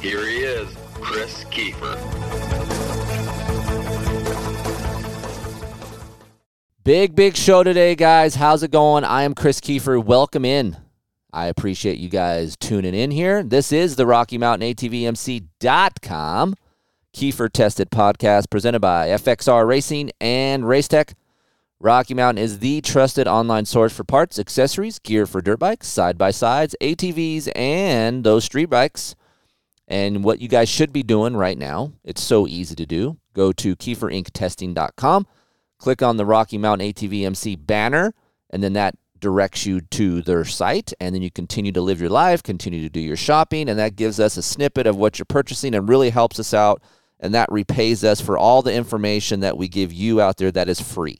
Here he is, Kris Keefer. Big, big show today, guys. How's it going? I am Kris Keefer. Welcome in. I appreciate you guys tuning in here. This is the Rocky Mountain ATVMC.com Keefer Tested podcast presented by FXR Racing and Racetech. Rocky Mountain is the trusted online source for parts, accessories, gear for dirt bikes, side by sides, ATVs, and those street bikes. And what you guys should be doing right now, it's so easy to do. Go to KeeferIncTesting.com, click on the Rocky Mountain ATVMC banner, and then that directs you to their site and then you continue to live your life, continue to do your shopping, and that gives us a snippet of what you're purchasing and really helps us out. And that repays us for all the information that we give you out there that is free.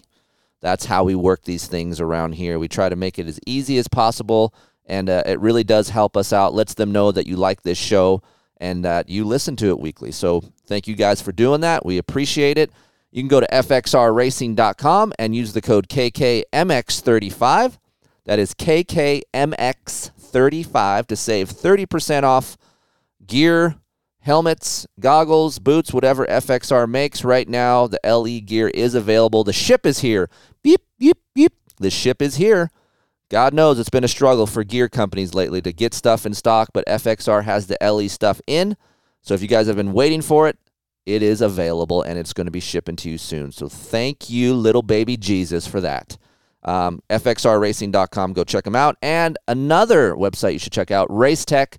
That's how we work these things around here. We try to make it as easy as possible, and uh, it really does help us out. Lets them know that you like this show and that you listen to it weekly. So thank you guys for doing that. We appreciate it. You can go to fxrracing.com and use the code KKMX35. That is KKMX35 to save 30% off gear, helmets, goggles, boots, whatever FXR makes. Right now, the LE gear is available. The ship is here. Beep, beep, beep. The ship is here. God knows it's been a struggle for gear companies lately to get stuff in stock, but FXR has the LE stuff in. So if you guys have been waiting for it, it is available and it's going to be shipping to you soon. So thank you, little baby Jesus, for that. Um, FXRRacing.com, go check them out. And another website you should check out, Racetech,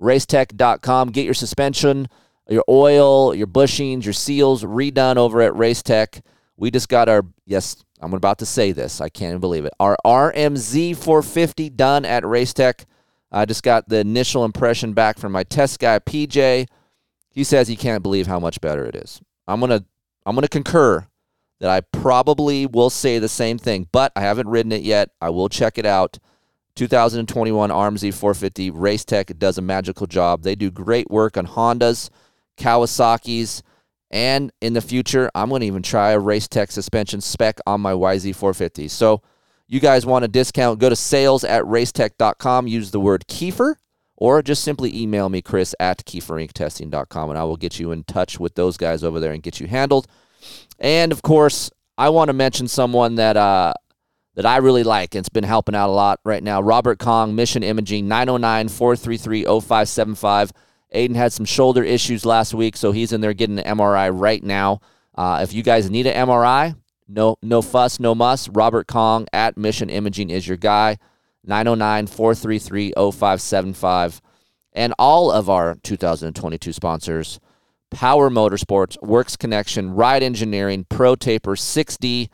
racetech.com. Get your suspension, your oil, your bushings, your seals redone over at Racetech. We just got our, yes, I'm about to say this. I can't even believe it. Our RMZ 450 done at Racetech. I just got the initial impression back from my test guy, PJ. He says he can't believe how much better it is. I'm gonna I'm gonna concur that I probably will say the same thing, but I haven't ridden it yet. I will check it out. 2021 RMZ 450 Racetech does a magical job. They do great work on Hondas, Kawasaki's, and in the future, I'm going to even try a race tech suspension spec on my YZ450. So, you guys want a discount, go to sales at racetech.com, use the word Keefer, or just simply email me, Kris at KeeferIncTesting.com, and I will get you in touch with those guys over there and get you handled. And of course, I want to mention someone that uh, that I really like and it's been helping out a lot right now. Robert Kong, Mission Imaging, 909 433 0575. Aiden had some shoulder issues last week, so he's in there getting an MRI right now. Uh, if you guys need an MRI, no no fuss, no muss. Robert Kong at Mission Imaging is your guy. 909 433 0575. And all of our 2022 sponsors Power Motorsports, Works Connection, Ride Engineering, Pro Taper, 6D,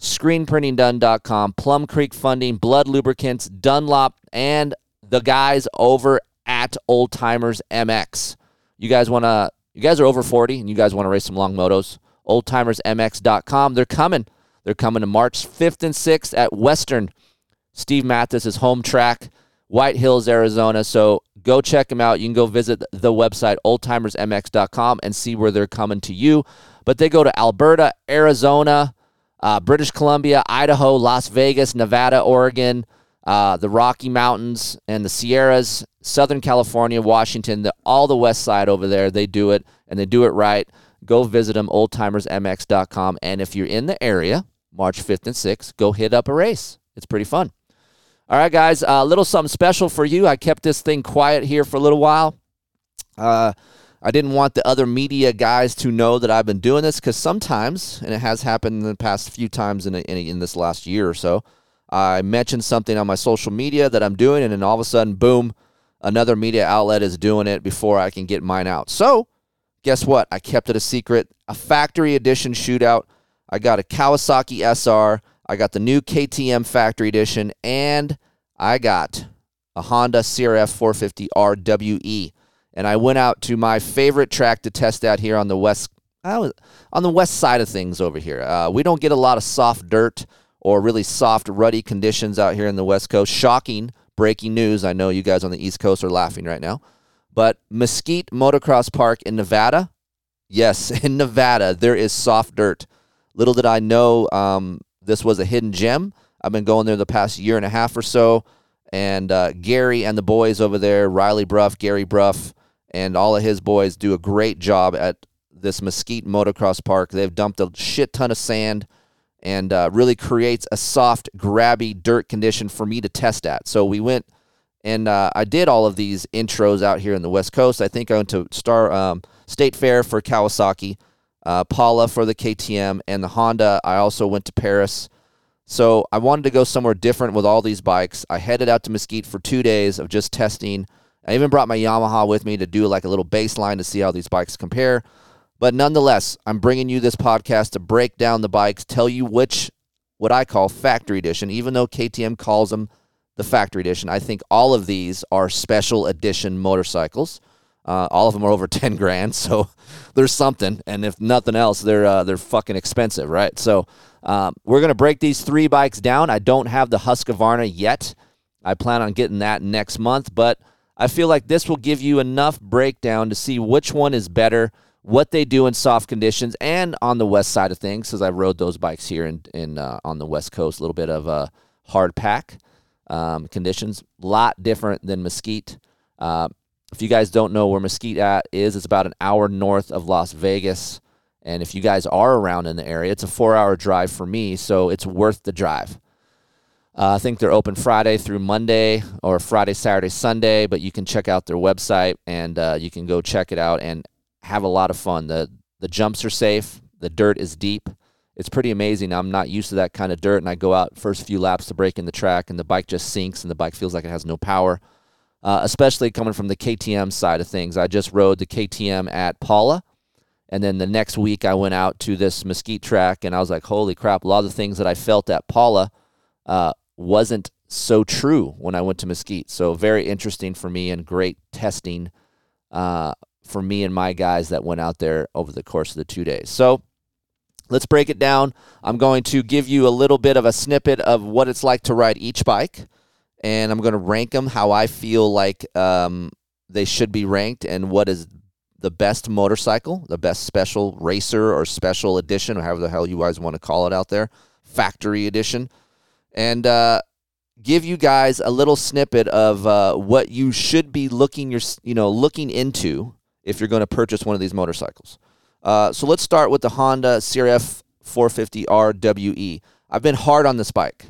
ScreenPrintingDone.com, Plum Creek Funding, Blud Lubricants, Dunlop, and the guys over at Old Timers MX. You guys want to, you guys are over 40 and you guys want to race some long motos. OldTimersMX.com. They're coming. They're coming to March 5th and 6th at Western. Steve Mathis' home track, White Hills, Arizona. So go check them out. You can go visit the website, oldtimersmx.com, and see where they're coming to you. But they go to Alberta, Arizona, uh, British Columbia, Idaho, Las Vegas, Nevada, Oregon, uh, the Rocky Mountains, and the Sierras, Southern California, Washington, the, all the west side over there. They do it, and they do it right. Go visit them, oldtimersmx.com. And if you're in the area, March 5th and 6th, go hit up a race. It's pretty fun. All right, guys, a little something special for you. I kept this thing quiet here for a little while. Uh, I didn't want the other media guys to know that I've been doing this because sometimes, and it has happened in the past few times in, a, in, a, in this last year or so, I mentioned something on my social media that I'm doing, and then all of a sudden, boom, another media outlet is doing it before I can get mine out. So, guess what? I kept it a secret. A factory edition shootout. I got a Kawasaki SR. I got the new KTM Factory Edition, and I got a Honda CRF 450 RWE. and I went out to my favorite track to test out here on the west on the west side of things over here. Uh, we don't get a lot of soft dirt or really soft, ruddy conditions out here in the West Coast. Shocking breaking news. I know you guys on the East Coast are laughing right now. But Mesquite Motocross Park in Nevada, yes, in Nevada, there is soft dirt. Little did I know um, this was a hidden gem. I've been going there the past year and a half or so. And uh, Gary and the boys over there, Riley Bruff, Gary Bruff, and all of his boys do a great job at this Mesquite Motocross Park. They've dumped a shit ton of sand and uh, really creates a soft, grabby dirt condition for me to test at. So we went and uh, I did all of these intros out here in the West Coast. I think I went to Star um, State Fair for Kawasaki, uh, Pala for the KTM, and the Honda. I also went to Perris. So I wanted to go somewhere different with all these bikes. I headed out to Mesquite for two days of just testing. I even brought my Yamaha with me to do like a little baseline to see how these bikes compare. But nonetheless, I'm bringing you this podcast to break down the bikes, tell you which, what I call factory edition, even though KTM calls them the factory edition. I think all of these are special edition motorcycles. Uh, all of them are over 10 grand, so there's something. And if nothing else, they're uh, they're fucking expensive, right? So um, we're gonna break these three bikes down. I don't have the Husqvarna yet. I plan on getting that next month, but I feel like this will give you enough breakdown to see which one is better, what they do in soft conditions and on the west side of things, because I rode those bikes here in, in uh, on the west coast, a little bit of a hard pack um, conditions, a lot different than Mesquite. Uh, if you guys don't know where Mesquite at is, it's about an hour north of Las Vegas. And if you guys are around in the area, it's a four-hour drive for me, so it's worth the drive. Uh, I think they're open Friday through Monday or Friday, Saturday, Sunday, but you can check out their website and uh, you can go check it out. And have a lot of fun. The the jumps are safe. The dirt is deep. It's pretty amazing. I'm not used to that kind of dirt, and I go out first few laps to break in the track, and the bike just sinks, and the bike feels like it has no power. Uh, especially coming from the KTM side of things. I just rode the KTM at Pala. and then the next week I went out to this Mesquite track, and I was like, "Holy crap!" A lot of the things that I felt at Pala uh, wasn't so true when I went to Mesquite. So very interesting for me and great testing uh, for me and my guys that went out there over the course of the two days. So let's break it down. I'm going to give you a little bit of a snippet of what it's like to ride each bike, and I'm going to rank them how I feel like um, they should be ranked and what is the best motorcycle, the best special racer or special edition, or however the hell you guys want to call it out there, factory edition. And, uh, give you guys a little snippet of uh, what you should be looking your you know looking into if you're going to purchase one of these motorcycles. Uh, so let's start with the Honda CRF 450RWE. I've been hard on this bike.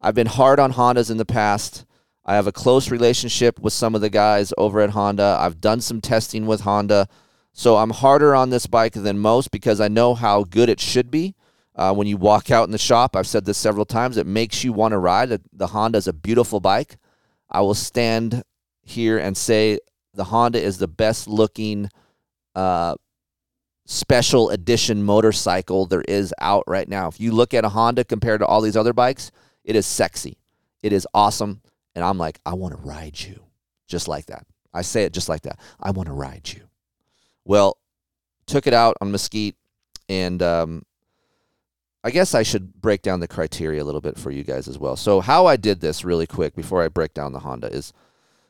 I've been hard on Hondas in the past. I have a close relationship with some of the guys over at Honda. I've done some testing with Honda. So I'm harder on this bike than most because I know how good it should be. Uh, when you walk out in the shop, I've said this several times, it makes you want to ride. The Honda is a beautiful bike. I will stand here and say the Honda is the best looking uh, special edition motorcycle there is out right now. If you look at a Honda compared to all these other bikes, it is sexy. It is awesome. And I'm like, I want to ride you just like that. I say it just like that. I want to ride you. Well, took it out on Mesquite, and um, I guess I should break down the criteria a little bit for you guys as well. So, how I did this really quick before I break down the Honda is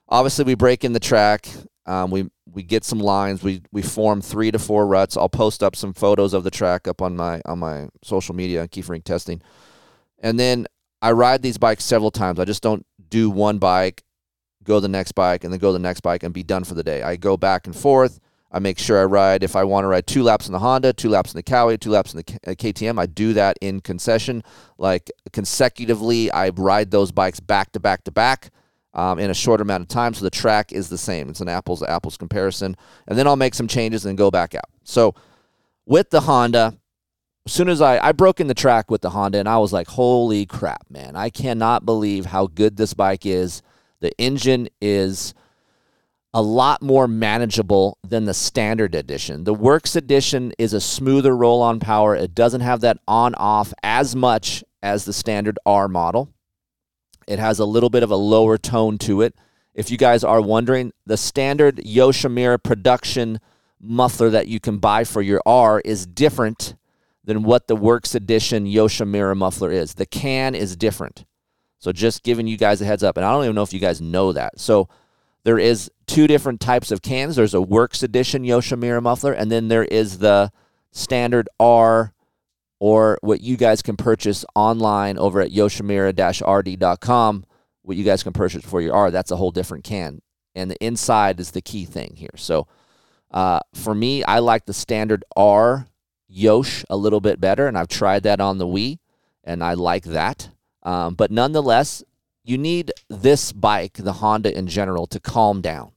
obviously we break in the track. Um, we we get some lines. We we form three to four ruts. I'll post up some photos of the track up on my on my social media, Keefer Inc Testing, and then I ride these bikes several times. I just don't do one bike, go the next bike, and then go the next bike and be done for the day. I go back and forth. I make sure I ride. If I want to ride two laps in the Honda, two laps in the Kawi, two laps in the KTM, I do that in concession, like consecutively. I ride those bikes back to back to back um, in a short amount of time. So the track is the same. It's an apples to apples comparison. And then I'll make some changes and go back out. So with the Honda, as soon as I, I broke in the track with the Honda and I was like, holy crap, man. I cannot believe how good this bike is. The engine is a lot more manageable than the standard edition. The Works edition is a smoother roll on power. It doesn't have that on off as much as the standard R model. It has a little bit of a lower tone to it. if you guys are wondering, the standard Yoshimura production muffler that you can buy for your R is different than what the Works Edition Yoshimura muffler is. The can is different. So just giving you guys a heads up. And I don't even know if you guys know that. So there is two different types of cans. There's a Works Edition Yoshimura muffler, and then there is the standard R or what you guys can purchase online over at yoshimura-rd.com, what you guys can purchase for your R. That's a whole different can. And the inside is the key thing here. So uh, for me, I like the standard R Yosh a little bit better, and I've tried that on the Wii, and I like that. Um, but nonetheless, you need this bike, the Honda in general, to calm down.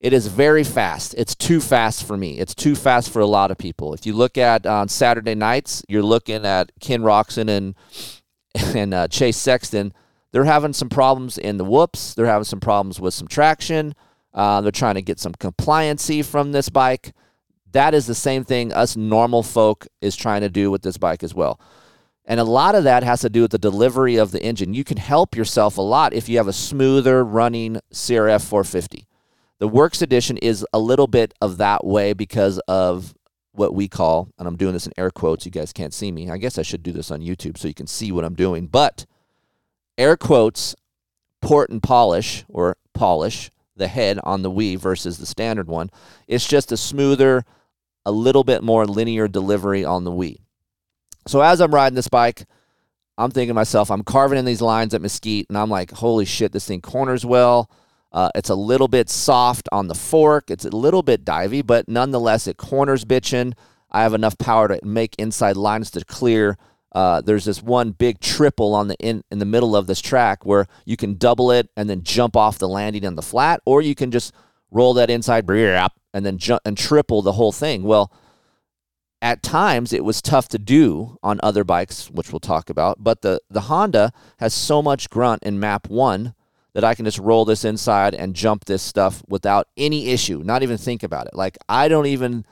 It is very fast. It's too fast for me. It's too fast for a lot of people. If you look at on Saturday nights, you're looking at Ken Roczen and and uh, Chase Sexton. They're having some problems in the whoops. They're having some problems with some traction. Uh, they're trying to get some compliancy from this bike. That is the same thing us normal folk is trying to do with this bike as well. And a lot of that has to do with the delivery of the engine. You can help yourself a lot if you have a smoother running CRF 450. The Works Edition is a little bit of that way because of what we call, and I'm doing this in air quotes, you guys can't see me. I guess I should do this on YouTube so you can see what I'm doing. But air quotes, port and polish or polish the head on the Wii versus the standard one. It's just a smoother, a little bit more linear delivery on the Wii. So as I'm riding this bike, I'm thinking to myself, I'm carving in these lines at Mesquite, and I'm like, holy shit, this thing corners well. Uh, it's a little bit soft on the fork. It's a little bit divey, but nonetheless, it corners bitching. I have enough power to make inside lines to clear. Uh, there's this one big triple on the in, in the middle of this track where you can double it and then jump off the landing on the flat, or you can just roll that inside and then jump and triple the whole thing. Well, at times it was tough to do on other bikes, which we'll talk about. But the, the Honda has so much grunt in map one that I can just roll this inside and jump this stuff without any issue, not even think about it. Like I don't even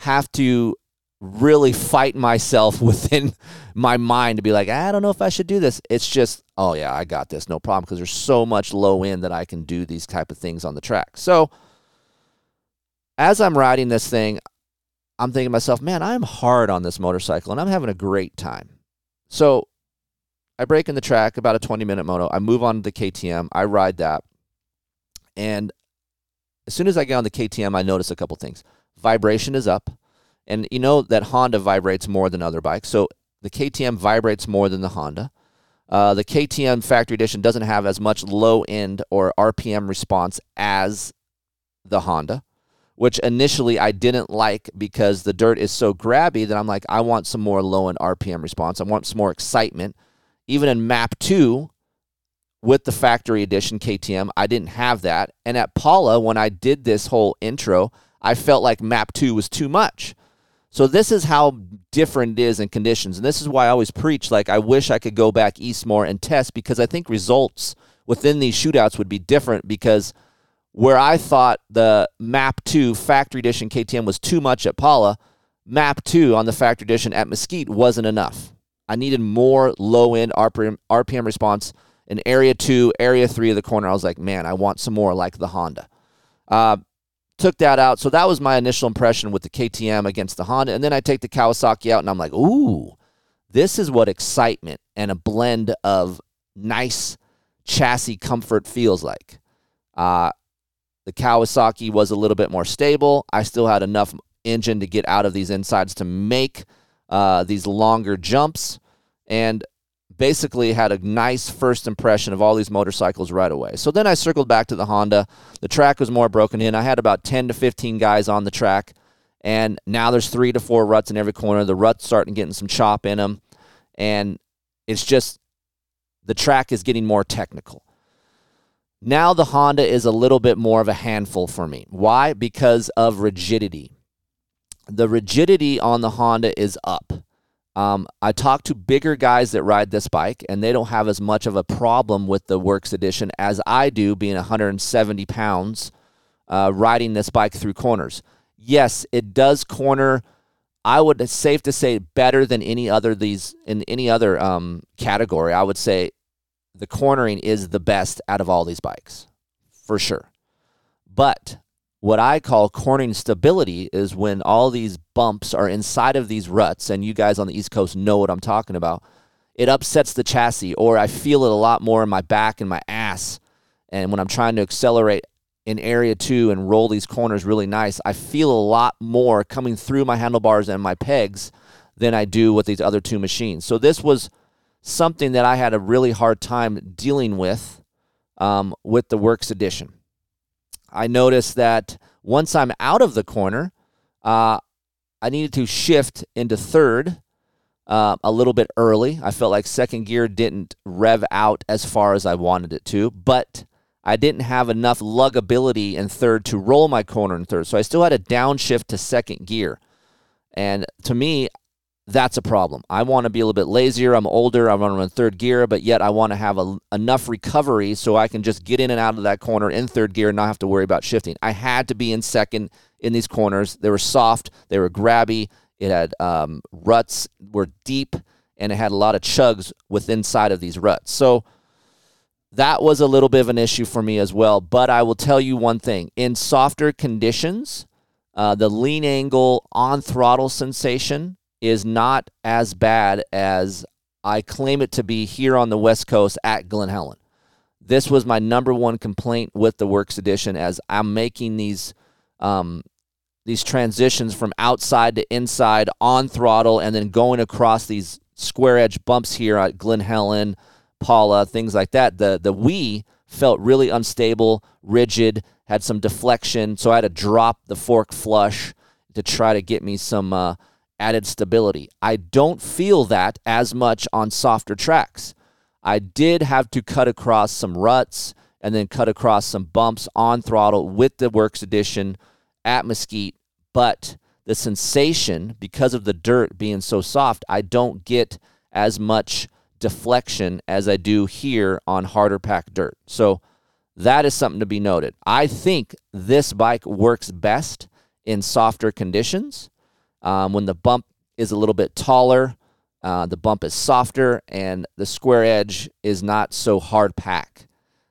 have to really fight myself within my mind to be like, I don't know if I should do this. It's just, oh yeah, I got this, no problem, because there's so much low end that I can do these type of things on the track. So as I'm riding this thing, I'm thinking to myself, man, I'm hard on this motorcycle and I'm having a great time. So I break in the track about a 20 minute moto. I move on to the KTM. I ride that. And as soon as I get on the KTM, I notice a couple things. Vibration is up. And you know that Honda vibrates more than other bikes. So the KTM vibrates more than the Honda. Uh, the KTM Factory Edition doesn't have as much low end or RPM response as the Honda which initially I didn't like because the dirt is so grabby that I'm like, I want some more low end RPM response. I want some more excitement. Even in map two with the factory edition KTM, I didn't have that. And at Pala, when I did this whole intro, I felt like map two was too much. So this is how different it is in conditions. And this is why I always preach like I wish I could go back east more and test because I think results within these shootouts would be different because – where I thought the Map 2 Factory Edition KTM was too much at Pala, Map 2 on the Factory Edition at Mesquite wasn't enough. I needed more low end RPM, RPM response in Area 2, Area 3 of the corner. I was like, man, I want some more like the Honda. Uh, took that out. So that was my initial impression with the KTM against the Honda. And then I take the Kawasaki out and I'm like, ooh, this is what excitement and a blend of nice chassis comfort feels like. Uh, the Kawasaki was a little bit more stable. I still had enough engine to get out of these insides to make uh, these longer jumps and basically had a nice first impression of all these motorcycles right away. So then I circled back to the Honda. The track was more broken in. I had about 10 to 15 guys on the track, and now there's three to four ruts in every corner. The ruts starting getting some chop in them, and it's just the track is getting more technical. Now the Honda is a little bit more of a handful for me. Why? Because of rigidity. The rigidity on the Honda is up. Um, I talk to bigger guys that ride this bike, and they don't have as much of a problem with the Works Edition as I do, being 170 pounds, uh, riding this bike through corners. Yes, it does corner. I would safe to say better than any other these in any other um, category. I would say the cornering is the best out of all these bikes for sure. But what I call Corning stability is when all these bumps are inside of these ruts, and you guys on the East Coast know what I'm talking about. It upsets the chassis, or I feel it a lot more in my back and my ass. And when I'm trying to accelerate in area two and roll these corners really nice, I feel a lot more coming through my handlebars and my pegs than I do with these other two machines. So this was something that I had a really hard time dealing with um, with the Works Edition. I noticed that once I'm out of the corner, uh, I needed to shift into third uh, a little bit early. I felt like second gear didn't rev out as far as I wanted it to, but I didn't have enough lugability in third to roll my corner in third. So I still had a downshift to second gear. And to me, that's a problem. I want to be a little bit lazier. I'm older. I want to run third gear, but yet I want to have a, enough recovery so I can just get in and out of that corner in third gear and not have to worry about shifting. I had to be in second in these corners. They were soft, they were grabby. It had um, ruts were deep, and it had a lot of chugs within inside of these ruts. So that was a little bit of an issue for me as well. But I will tell you one thing: in softer conditions, uh, the lean angle on throttle sensation is not as bad as I claim it to be here on the West Coast at Glen Helen. This was my number one complaint with the Works Edition as I'm making these um, these transitions from outside to inside on throttle and then going across these square edge bumps here at Glen Helen, Pala, things like that. The the Wii felt really unstable, rigid, had some deflection, so I had to drop the fork flush to try to get me some uh, added stability. I don't feel that as much on softer tracks. I did have to cut across some ruts and then cut across some bumps on throttle with the Works Edition at Mesquite, but the sensation, because of the dirt being so soft, I don't get as much deflection as I do here on harder packed dirt. So that is something to be noted. I think this bike works best in softer conditions um, when the bump is a little bit taller, uh, the bump is softer, and the square edge is not so hard pack.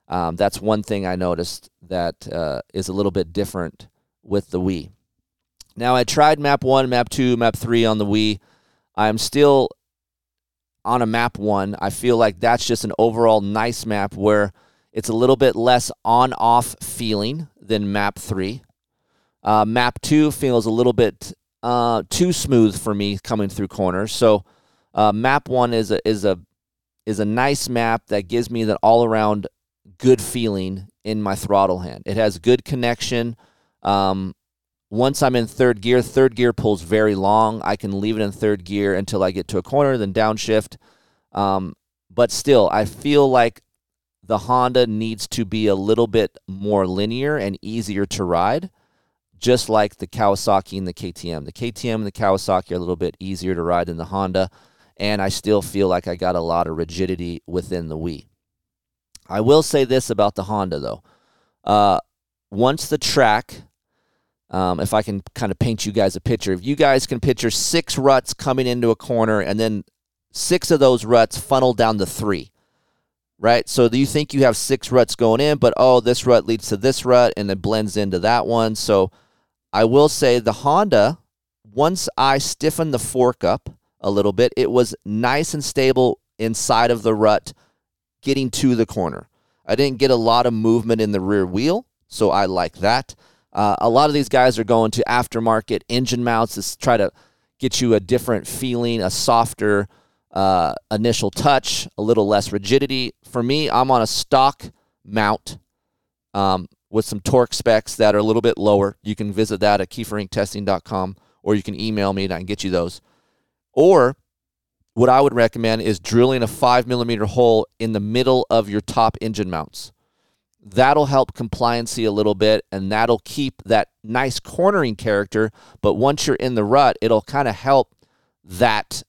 Um, that's one thing I noticed that uh, is a little bit different with the Wii. Now, I tried map one, map two, map three on the Wii. I'm still on a map one. I feel like that's just an overall nice map where it's a little bit less on off feeling than map three. Uh, map two feels a little bit uh, too smooth for me coming through corners. So uh, map one is a is a is a nice map that gives me that all around good feeling in my throttle hand. It has good connection. Um, once I'm in third gear, third gear pulls very long. I can leave it in third gear until I get to a corner, then downshift. Um, but still, I feel like the Honda needs to be a little bit more linear and easier to ride just like the Kawasaki and the KTM. The KTM and the Kawasaki are a little bit easier to ride than the Honda, and I still feel like I got a lot of rigidity within the Wii. I will say this about the Honda though. Uh, once the track, um, if I can kind of paint you guys a picture, if you guys can picture six ruts coming into a corner and then six of those ruts funnel down to three right? So do you think you have six ruts going in, but oh, this rut leads to this rut and it blends into that one. So I will say the Honda, once I stiffened the fork up a little bit, it was nice and stable inside of the rut getting to the corner. I didn't get a lot of movement in the rear wheel, so I like that. Uh, a lot of these guys are going to aftermarket engine mounts to try to get you a different feeling, a softer uh, initial touch, a little less rigidity. For me, I'm on a stock mount. Um, with some torque specs that are a little bit lower. You can visit that at keeferinctesting.com or you can email me and I can get you those. Or what I would recommend is drilling a five millimeter hole in the middle of your top engine mounts. That'll help compliancy a little bit and that'll keep that nice cornering character. But once you're in the rut, it'll kind of help that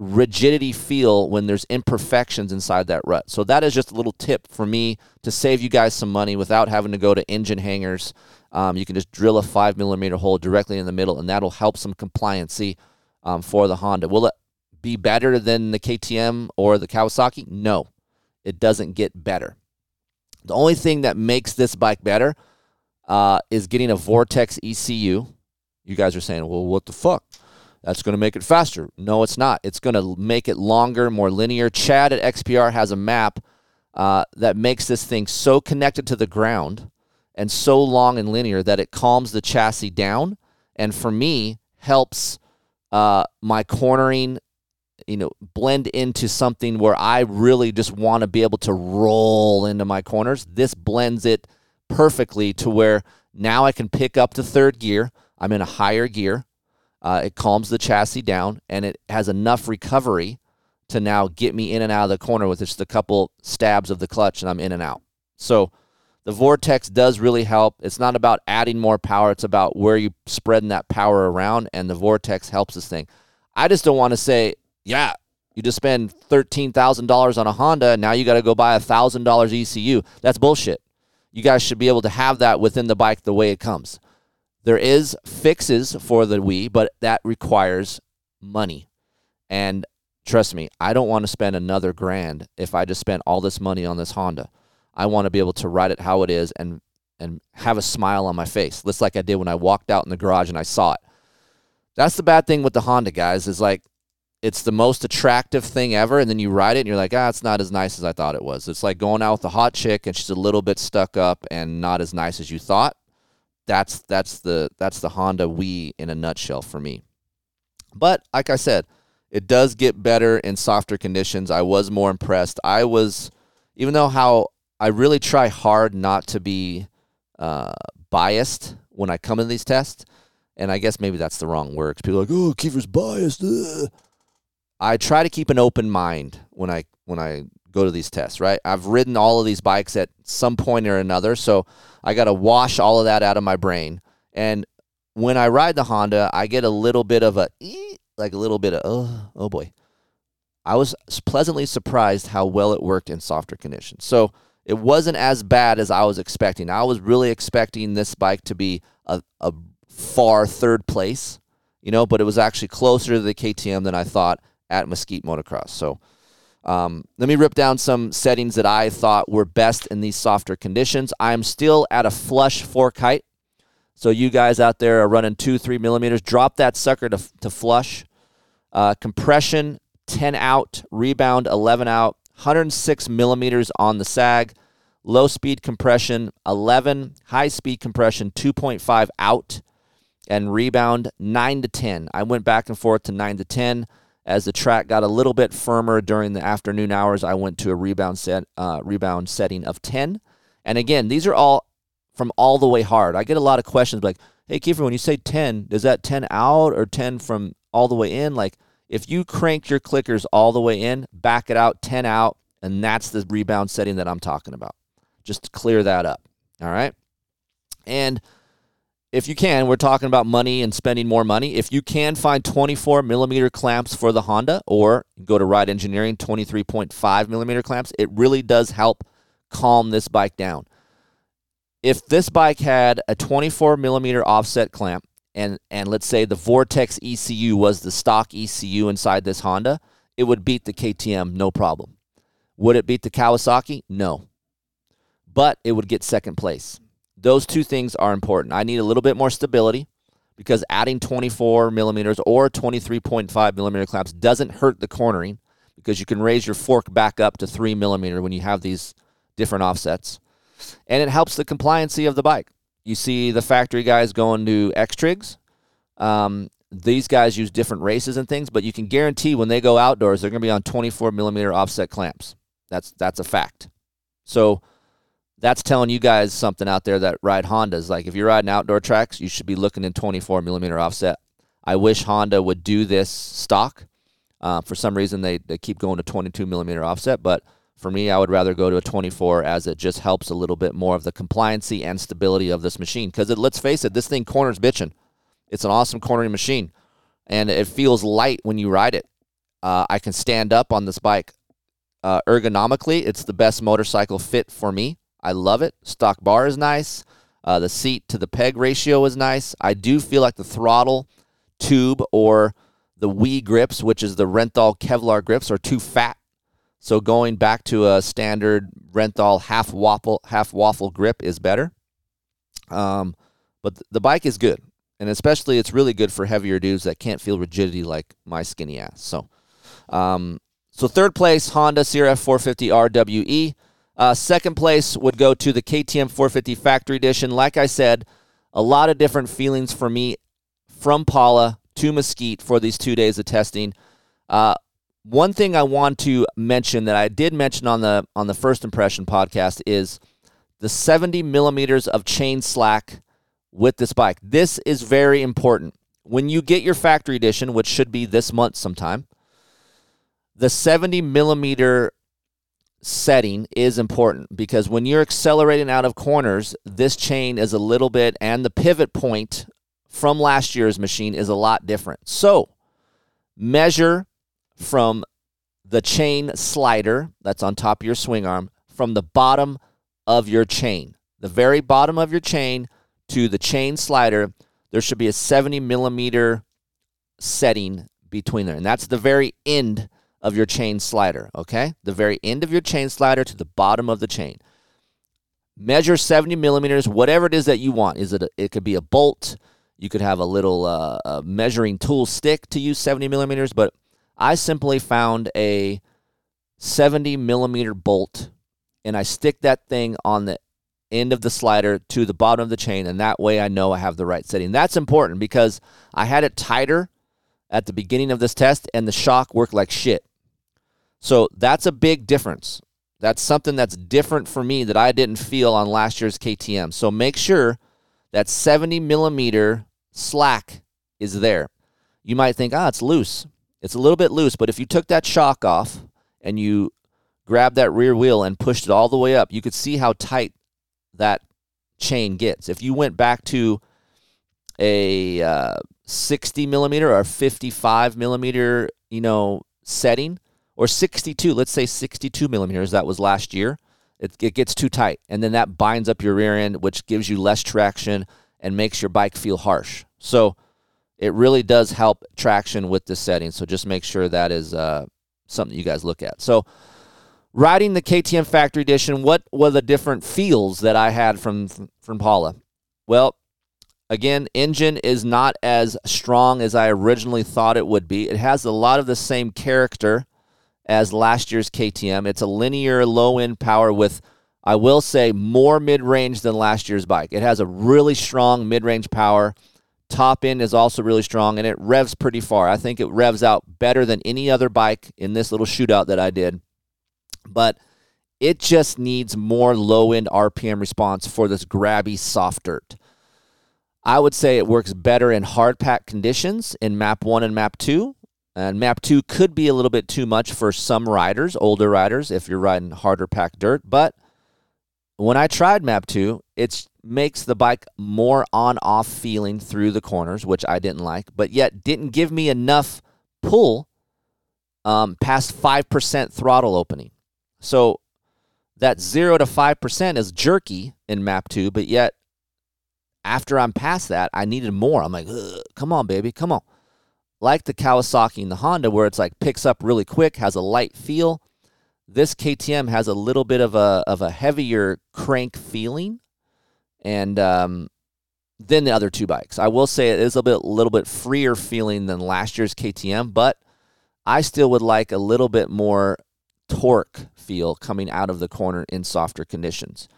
rigidity feel when there's imperfections inside that rut. So that is just a little tip for me to save you guys some money without having to go to engine hangers. Um, you can just drill a five millimeter hole directly in the middle, and that'll help some compliancy um, for the Honda. Will it be better than the KTM or the Kawasaki? No, it doesn't get better. The only thing that makes this bike better uh, is getting a Vortex ECU. You guys are saying, well, what the fuck? That's going to make it faster. No, it's not. It's going to make it longer, more linear. Chad at XPR has a map uh, that makes this thing so connected to the ground and so long and linear that it calms the chassis down. And for me, helps uh, my cornering you know blend into something where I really just want to be able to roll into my corners. This blends it perfectly to where now I can pick up the third gear. I'm in a higher gear. Uh, it calms the chassis down and it has enough recovery to now get me in and out of the corner with just a couple stabs of the clutch and I'm in and out. So the Vortex does really help. It's not about adding more power, it's about where you're spreading that power around and the Vortex helps this thing. I just don't want to say, yeah, you just spend $13,000 on a Honda now you got to go buy a $1,000 ECU. That's bullshit. You guys should be able to have that within the bike the way it comes. There is fixes for the Wii, but that requires money. And trust me, I don't want to spend another grand if I just spent all this money on this Honda. I want to be able to ride it how it is and and have a smile on my face, just like I did when I walked out in the garage and I saw it. That's the bad thing with the Honda guys is like it's the most attractive thing ever, and then you ride it and you're like, ah, it's not as nice as I thought it was. It's like going out with a hot chick and she's a little bit stuck up and not as nice as you thought. That's that's the that's the Honda Wii in a nutshell for me. But like I said, it does get better in softer conditions. I was more impressed. I was, even though how I really try hard not to be uh, biased when I come in these tests, and I guess maybe that's the wrong word. People are like, oh, Keefer's biased. Ugh. I try to keep an open mind when I when I go to these tests, right? I've ridden all of these bikes at some point or another, so I got to wash all of that out of my brain. And when I ride the Honda, I get a little bit of a like a little bit of oh, oh boy. I was pleasantly surprised how well it worked in softer conditions. So it wasn't as bad as I was expecting. I was really expecting this bike to be a, a far third place, you know, but it was actually closer to the KTM than I thought at Mesquite Motocross. So um, let me rip down some settings that I thought were best in these softer conditions. I'm still at a flush fork height. So you guys out there are running two, three millimeters. Drop that sucker to, to flush. Uh, compression 10 out, rebound 11 out, 106 millimeters on the sag. Low speed compression 11, high speed compression 2.5 out, and rebound 9 to 10. I went back and forth to 9 to 10. As the track got a little bit firmer during the afternoon hours, I went to a rebound set uh, rebound setting of 10. And again, these are all from all the way hard. I get a lot of questions like, "Hey, Keefer, when you say 10, does that 10 out or 10 from all the way in?" Like, if you crank your clickers all the way in, back it out 10 out, and that's the rebound setting that I'm talking about. Just clear that up. All right. And if you can, we're talking about money and spending more money. If you can find 24 millimeter clamps for the Honda or go to Ride Engineering 23.5 millimeter clamps, it really does help calm this bike down. If this bike had a 24 millimeter offset clamp and, and let's say the Vortex ECU was the stock ECU inside this Honda, it would beat the KTM no problem. Would it beat the Kawasaki? No. But it would get second place. Those two things are important. I need a little bit more stability because adding 24 millimeters or 23.5 millimeter clamps doesn't hurt the cornering because you can raise your fork back up to 3 millimeter when you have these different offsets. And it helps the compliancy of the bike. You see the factory guys going to X Trigs. Um, these guys use different races and things, but you can guarantee when they go outdoors, they're going to be on 24 millimeter offset clamps. That's that's a fact. So that's telling you guys something out there that ride Hondas. Like if you're riding outdoor tracks, you should be looking in 24 millimeter offset. I wish Honda would do this stock. Uh, for some reason, they, they keep going to 22 millimeter offset, but for me, I would rather go to a 24 as it just helps a little bit more of the compliancy and stability of this machine. Because let's face it, this thing corners bitching. It's an awesome cornering machine, and it feels light when you ride it. Uh, I can stand up on this bike uh, ergonomically. It's the best motorcycle fit for me. I love it. Stock bar is nice. Uh, the seat to the peg ratio is nice. I do feel like the throttle tube or the Wii grips, which is the Renthal Kevlar grips, are too fat. So going back to a standard Renthal half waffle half waffle grip is better. Um, but th- the bike is good, and especially it's really good for heavier dudes that can't feel rigidity like my skinny ass. So, um, so third place Honda CRF 450 RWE. Uh, second place would go to the KTM 450 Factory Edition. Like I said, a lot of different feelings for me from Pala to Mesquite for these two days of testing. Uh, one thing I want to mention that I did mention on the on the first impression podcast is the 70 millimeters of chain slack with this bike. This is very important. When you get your factory edition, which should be this month sometime, the 70 millimeter setting is important because when you're accelerating out of corners, this chain is a little bit, and the pivot point from last year's machine is a lot different. So measure from the chain slider that's on top of your swing arm from the bottom of your chain, the very bottom of your chain to the chain slider. There should be a 70 millimeter setting between there, and that's the very end of your chain slider, okay? The very end of your chain slider to the bottom of the chain. Measure 70 millimeters, whatever it is that you want. Is it? A, it could be a bolt. You could have a little uh, a measuring tool stick to use 70 millimeters, but I simply found a 70 millimeter bolt and I stick that thing on the end of the slider to the bottom of the chain, and that way I know I have the right setting. That's important because I had it tighter at the beginning of this test, and the shock worked like shit. So that's a big difference. That's something that's different for me that I didn't feel on last year's KTM. So make sure that 70 millimeter slack is there. You might think, ah, it's loose. It's a little bit loose, but if you took that shock off and you grabbed that rear wheel and pushed it all the way up, you could see how tight that chain gets. If you went back to a uh, 60 millimeter or 55 millimeter, you know, setting, or 62, let's say 62 millimeters, that was last year, it, it gets too tight. And then that binds up your rear end, which gives you less traction and makes your bike feel harsh. So it really does help traction with this setting. So just make sure that is uh, something you guys look at. So riding the KTM Factory Edition, what were the different feels that I had from from Pala? Well, again, engine is not as strong as I originally thought it would be. It has a lot of the same character as last year's KTM. It's a linear low end power with I will say more mid range than last year's bike. It has a really strong mid range power. Top end is also really strong and it revs pretty far. I think it revs out better than any other bike in this little shootout that I did. But it just needs more low end RPM response for this grabby soft dirt. I would say it works better in hard pack conditions in map 1 and map 2. And map 2 could be a little bit too much for some riders, older riders if you're riding harder packed dirt, but when I tried map 2, it makes the bike more on off feeling through the corners, which I didn't like, but yet didn't give me enough pull um, past 5% throttle opening. So that 0 to 5% is jerky in map 2, but yet after I'm past that, I needed more. I'm like, come on, baby, come on. Like the Kawasaki and the Honda, where it's like picks up really quick, has a light feel. This KTM has a little bit of a of a heavier crank feeling, and um, than the other two bikes. I will say it is a bit little bit freer feeling than last year's KTM, but I still would like a little bit more torque feel coming out of the corner in softer conditions.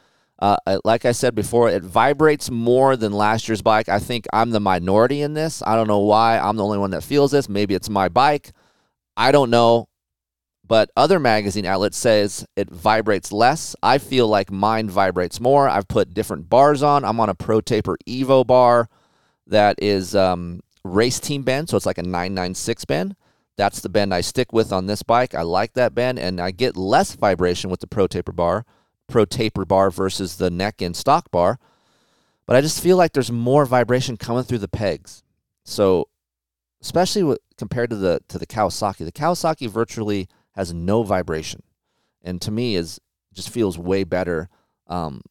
Uh, like I said before, it vibrates more than last year's bike. I think I'm the minority in this. I don't know why I'm the only one that feels this. Maybe it's my bike. I don't know. But other magazine outlets says it vibrates less. I feel like mine vibrates more. I've put different bars on. I'm on a Pro Taper Evo bar that is um, race team bend, so it's like a 996 bend. That's the bend I stick with on this bike. I like that bend, and I get less vibration with the Pro Taper bar, Pro Taper bar versus the Neken stock bar. But I just feel like there's more vibration coming through the pegs. So, especially with, compared to the to the Kawasaki, the Kawasaki virtually has no vibration, and to me is just feels way better um,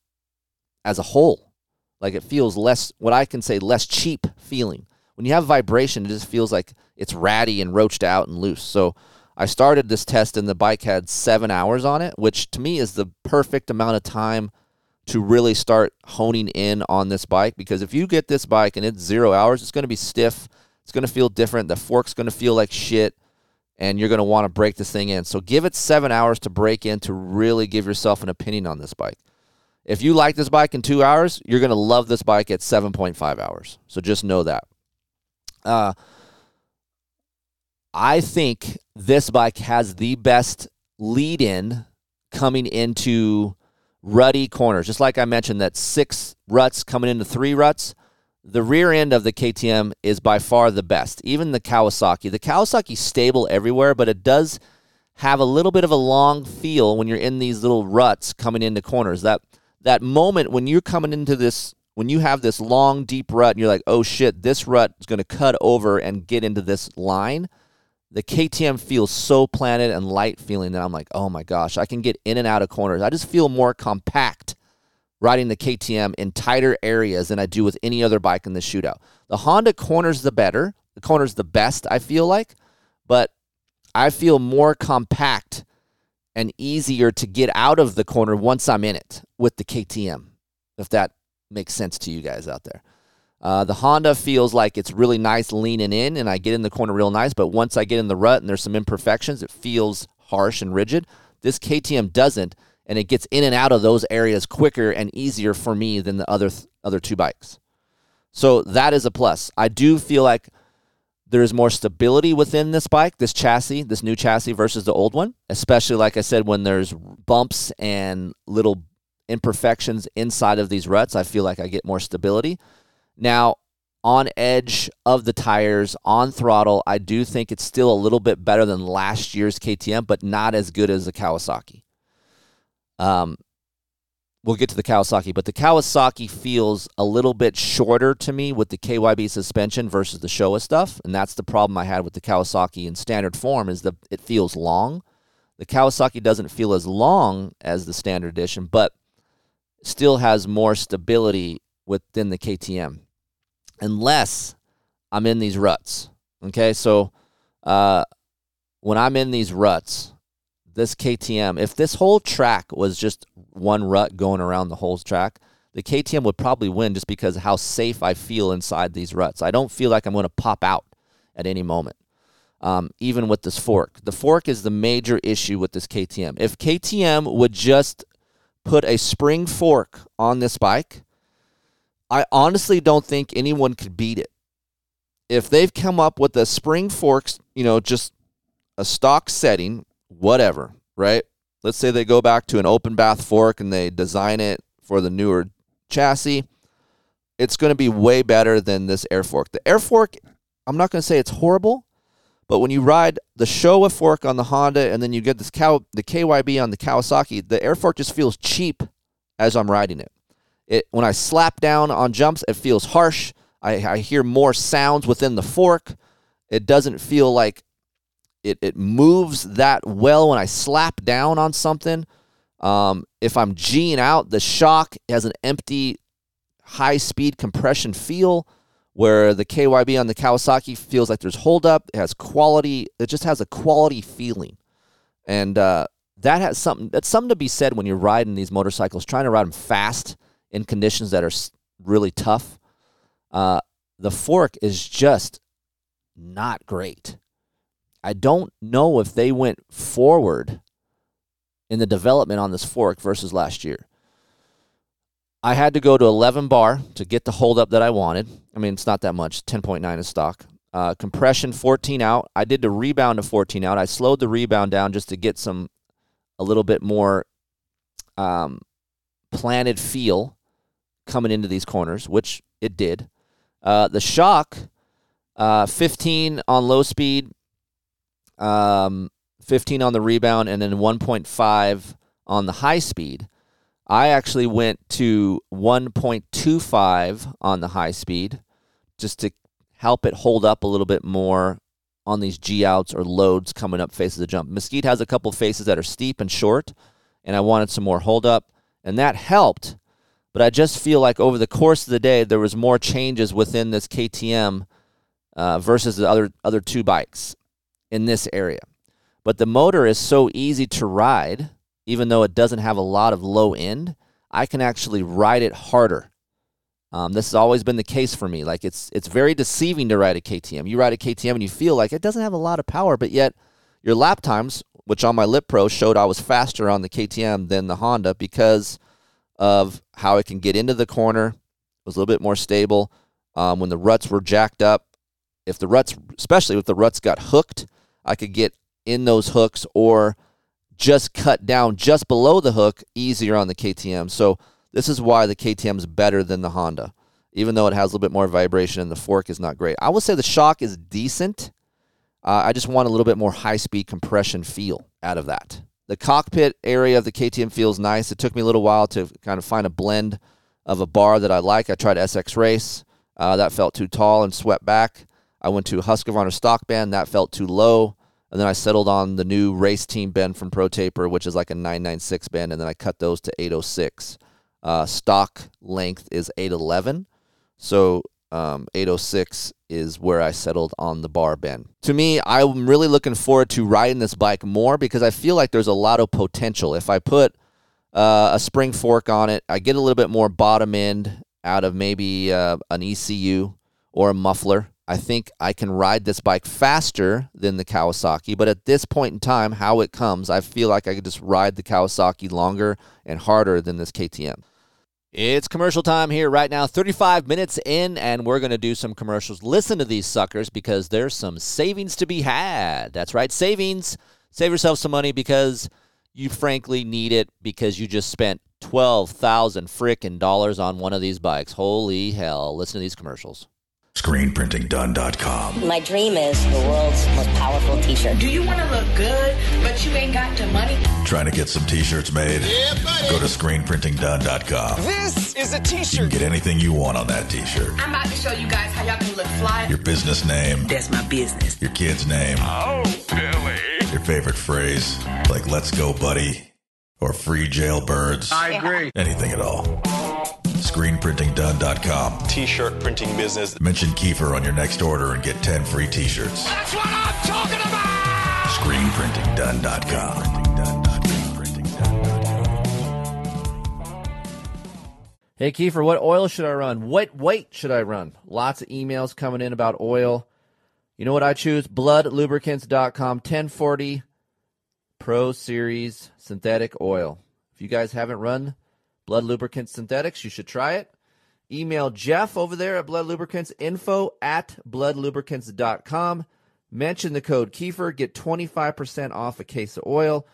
as a whole. Like it feels less, what I can say, less cheap feeling when you have vibration, it just feels like it's ratty and roached out and loose. So I started this test and the bike had seven hours on it, which to me is the perfect amount of time to really start honing in on this bike. Because if you get this bike and it's zero hours, it's going to be stiff. It's going to feel different. The fork's going to feel like shit, and you're going to want to break this thing in. So give it seven hours to break in to really give yourself an opinion on this bike. If you like this bike in two hours, you're going to love this bike at 7.5 hours. So just know that. Uh, I think this bike has the best lead in coming into rutty corners. Just like I mentioned, that six ruts coming into three ruts. The rear end of the KTM is by far the best. Even the Kawasaki. The Kawasaki's stable everywhere, but it does have a little bit of a long feel when you're in these little ruts coming into corners. That that moment when you're coming into this when you have this long deep rut and you're like, "Oh shit, this rut is going to cut over and get into this line." The KTM feels so planted and light feeling that I'm like, oh my gosh, I can get in and out of corners. I just feel more compact riding the KTM in tighter areas than I do with any other bike in the shootout. The Honda corner's the better. The corner's the best, I feel like, but I feel more compact and easier to get out of the corner once I'm in it with the KTM, if that makes sense to you guys out there. Uh, the Honda feels like it's really nice leaning in, and I get in the corner real nice. But once I get in the rut and there's some imperfections, it feels harsh and rigid. This KTM doesn't, and it gets in and out of those areas quicker and easier for me than the other th- other two bikes. So that is a plus. I do feel like there is more stability within this bike, this chassis, this new chassis versus the old one. Especially like I said, when there's bumps and little imperfections inside of these ruts, I feel like I get more stability. Now, on edge of the tires, on throttle, I do think it's still a little bit better than last year's KTM, but not as good as the Kawasaki. Um, we'll get to the Kawasaki, but the Kawasaki feels a little bit shorter to me with the KYB suspension versus the Showa stuff, and that's the problem I had with the Kawasaki in standard form is that it feels long. The Kawasaki doesn't feel as long as the standard edition, but still has more stability within the KTM unless I'm in these ruts. Okay, so uh, when I'm in these ruts, this KTM, if this whole track was just one rut going around the whole track, the KTM would probably win just because of how safe I feel inside these ruts. I don't feel like I'm going to pop out at any moment. Um, even with this fork, the fork is the major issue with this KTM. If KTM would just put a spring fork on this bike, I honestly don't think anyone could beat it. If they've come up with a spring forks, you know, just a stock setting, whatever, right? Let's say they go back to an open bath fork and they design it for the newer chassis. It's going to be way better than this air fork. The air fork, I'm not going to say it's horrible, but when you ride the Showa fork on the Honda and then you get this cow, the KYB on the Kawasaki, the air fork just feels cheap as I'm riding it. It when I slap down on jumps, it feels harsh. I, I hear more sounds within the fork. It doesn't feel like it, it moves that well when I slap down on something. Um, if I'm G'ing out, the shock has an empty, high speed compression feel where the KYB on the Kawasaki feels like there's holdup. It has quality. It just has a quality feeling. And uh, that has something, that's something to be said when you're riding these motorcycles, trying to ride them fast in conditions that are really tough, uh, the fork is just not great. I don't know if they went forward in the development on this fork versus last year. I had to go to 11 bar to get the holdup that I wanted. I mean, it's not that much, 10.9 is stock. Uh, compression 14 out. I did the rebound to 14 out. I slowed the rebound down just to get some, a little bit more um, planted feel coming into these corners, which it did. Uh, the shock, uh, 15 on low speed, um, 15 on the rebound, and then 1.5 on the high speed. I actually went to 1.25 on the high speed just to help it hold up a little bit more on these G outs or loads coming up faces of the jump. Mesquite has a couple faces that are steep and short, and I wanted some more hold up, and that helped but I just feel like over the course of the day, there was more changes within this KTM uh, versus the other other two bikes in this area. But the motor is so easy to ride, even though it doesn't have a lot of low end. I can actually ride it harder. Um, this has always been the case for me. Like it's it's very deceiving to ride a KTM. You ride a KTM and you feel like it doesn't have a lot of power, but yet your lap times, which on my LitPro showed I was faster on the KTM than the Honda because of how it can get into the corner. It was a little bit more stable. Um, when the ruts were jacked up, if the ruts, especially if the ruts got hooked, I could get in those hooks or just cut down just below the hook easier on the KTM. So this is why the KTM is better than the Honda, even though it has a little bit more vibration and the fork is not great. I would say the shock is decent. Uh, I just want a little bit more high speed compression feel out of that. The cockpit area of the KTM feels nice. It took me a little while to kind of find a blend of a bar that I like. I tried SX Race. Uh, that felt too tall and swept back. I went to Husqvarna stock band. That felt too low. And then I settled on the new race team bend from Pro Taper, which is like a 996 bend. And then I cut those to 806. Uh, stock length is 811. So um, 806 is where I settled on the bar bend. To me, I'm really looking forward to riding this bike more because I feel like there's a lot of potential. If I put uh, a spring fork on it, I get a little bit more bottom end out of maybe uh, an ECU or a muffler. I think I can ride this bike faster than the Kawasaki, but at this point in time, how it comes, I feel like I could just ride the Kawasaki longer and harder than this KTM. It's commercial time here right now, 35 minutes in, and we're going to do some commercials. Listen to these suckers because there's some savings to be had. That's right, savings. Save yourself some money because you frankly need it because you just spent 12,000 frickin' dollars on one of these bikes. Holy hell. Listen to these commercials. ScreenPrintingDone.com. My dream is the world's most powerful t-shirt. Do you want to look good, but you ain't got the money? Trying to get some t-shirts made? Yeah, buddy. Go to ScreenPrintingDone.com. This is a t-shirt. You can get anything you want on that t-shirt. I'm about to show you guys how y'all can look fly. Your business name, That's my business. your kid's name, Oh, Billy. your favorite phrase, like "Let's go, buddy," or "Free jailbirds." I agree. Anything at all. ScreenPrintingDone.com. t-shirt printing business. Mention Keefer on your next order and get 10 free t-shirts. That's what I'm talking about. ScreenPrintingDone.com. Hey, Keefer, what oil should I run? What weight should I run? Lots of emails coming in about oil. You know what I choose? BludLubricants.com 1040 Pro Series synthetic oil. If you guys haven't run Blud Lubricants Synthetics, you should try it. Email Jeff over there at Blud Lubricants, info at bludlubricants.com. Mention the code Keefer, get 25% off a case of oil.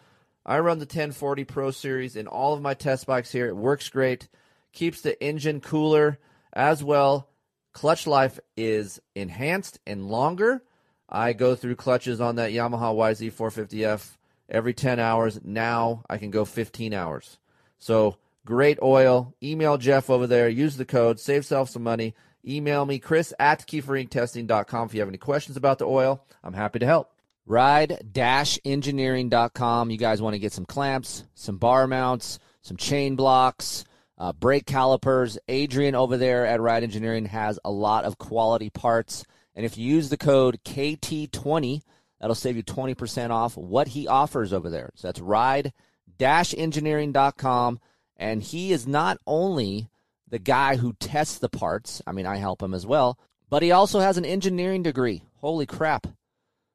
I run the 1040 Pro Series in all of my test bikes here. It works great, keeps the engine cooler as well. Clutch life is enhanced and longer. I go through clutches on that Yamaha YZ450F every 10 hours. Now I can go 15 hours. So great oil. Email Jeff over there. Use the code. Save yourself some money. Email me, Kris at KeeferIncTesting.com if you have any questions about the oil. I'm happy to help. Ride-engineering.com. You guys want to get some clamps, some bar mounts, some chain blocks, uh, brake calipers. Adrian over there at Ride Engineering has a lot of quality parts. And if you use the code KT20, that'll save you 20% off what he offers over there. So that's ride-engineering.com. And he is not only the guy who tests the parts, I mean, I help him as well, but he also has an engineering degree. Holy crap.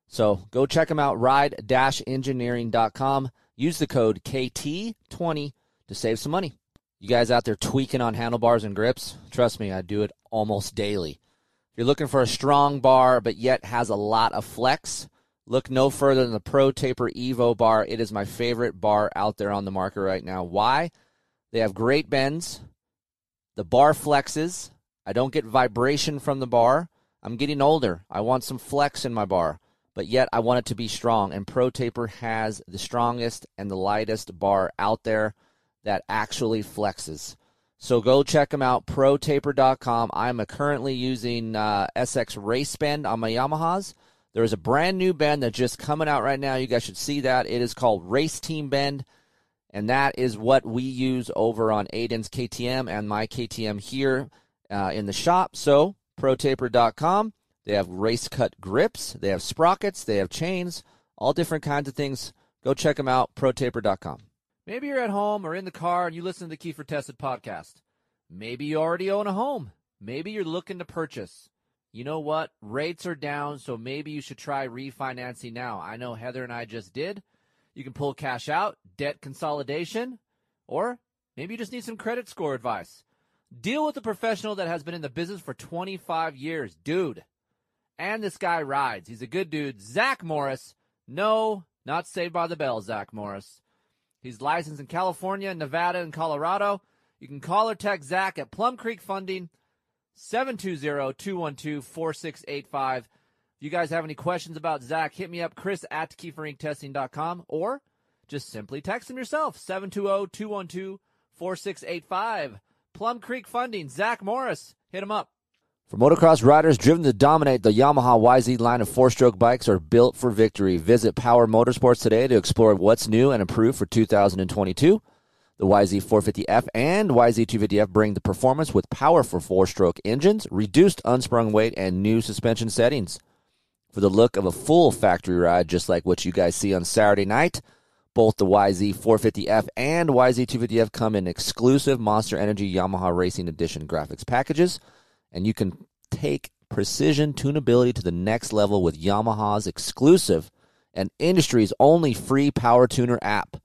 So go check him out, ride-engineering.com. Use the code KT20 to save some money. You guys out there tweaking on handlebars and grips? Trust me, I do it almost daily. If you're looking for a strong bar but yet has a lot of flex, look no further than the Pro Taper Evo bar. It is my favorite bar out there on the market right now. Why? They have great bends. The bar flexes. I don't get vibration from the bar. I'm getting older. I want some flex in my bar, but yet I want it to be strong. And Pro Taper has the strongest and the lightest bar out there that actually flexes. So go check them out, protaper.com. I'm currently using uh, SX Race Bend on my Yamahas. There is a brand new bend that's just coming out right now. You guys should see that. It is called Race Team Bend, and that is what we use over on Aiden's KTM and my KTM here uh, in the shop. So protaper.com. They have race cut grips, they have sprockets, they have chains, all different kinds of things. Go check them out, protaper.com. Maybe you're at home or in the car and you listen to the Keefer Tested podcast. Maybe you already own a home. Maybe you're looking to purchase. You know what? Rates are down, so maybe you should try refinancing now. I know Heather and I just did. You can pull cash out, debt consolidation, or maybe you just need some credit score advice. Deal with a professional that has been in the business for 25 years. Dude. And this guy rides. He's a good dude. Zach Morris. No, not Saved by the Bell, Zach Morris. He's licensed in California, Nevada, and Colorado. You can call or text Zach at Plum Creek Funding, 720-212-4685. If you guys have any questions about Zach, hit me up, Kris at KeeferIncTesting.com, or just simply text him yourself, 720-212-4685. Plum Creek Funding, Zach Morris. Hit him up. For motocross riders driven to dominate, the Yamaha YZ line of four stroke bikes are built for victory. Visit Power Motorsports today to explore what's new and improved for 2022. The YZ450F and YZ250F bring the performance with powerful four stroke engines, reduced unsprung weight, and new suspension settings. For the look of a full factory ride, just like what you guys see on Saturday night, both the YZ450F and YZ250F come in exclusive Monster Energy Yamaha Racing Edition graphics packages and you can take precision tunability to the next level with Yamaha's exclusive and industry's only free Power Tuner app.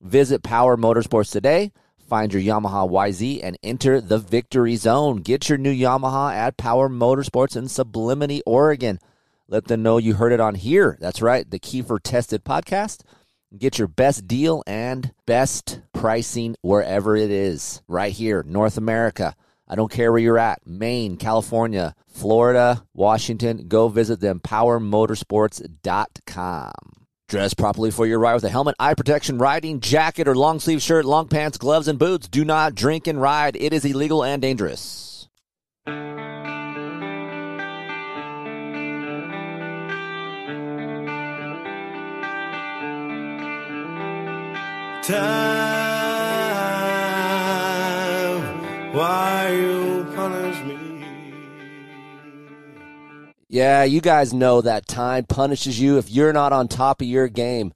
Visit Power Motorsports today, find your Yamaha YZ, and enter the victory zone. Get your new Yamaha at Power Motorsports in Sublimity, Oregon. Let them know you heard it on here. That's right, the Keefer Tested podcast. Get your best deal and best pricing wherever it is, right here, North America. I don't care where you're at Maine, California, Florida, Washington. Go visit them, powermotorsports.com. Dress properly for your ride with a helmet, eye protection, riding jacket, or long sleeve shirt, long pants, gloves, and boots. Do not drink and ride. It is illegal and dangerous. Time, why you punish me? Yeah, you guys know that time punishes you if you're not on top of your game.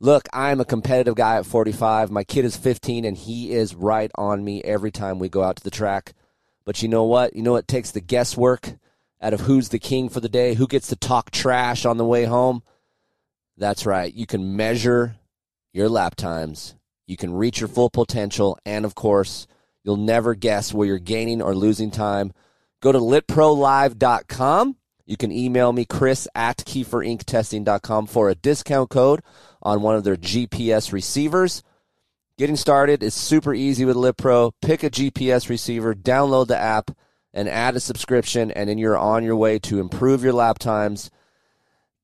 Look, I'm a competitive guy at 45. My kid is 15, and he is right on me every time we go out to the track. But you know what? You know it takes the guesswork out of who's the king for the day, who gets to talk trash on the way home. That's right. You can measure your lap times. You can reach your full potential. And of course, you'll never guess where you're gaining or losing time. Go to litprolive.com. You can email me, Kris at KeeferIncTesting.com for a discount code on one of their GPS receivers. Getting started is super easy with LitPro. Pick a GPS receiver, download the app, and add a subscription, and then you're on your way to improve your lap times.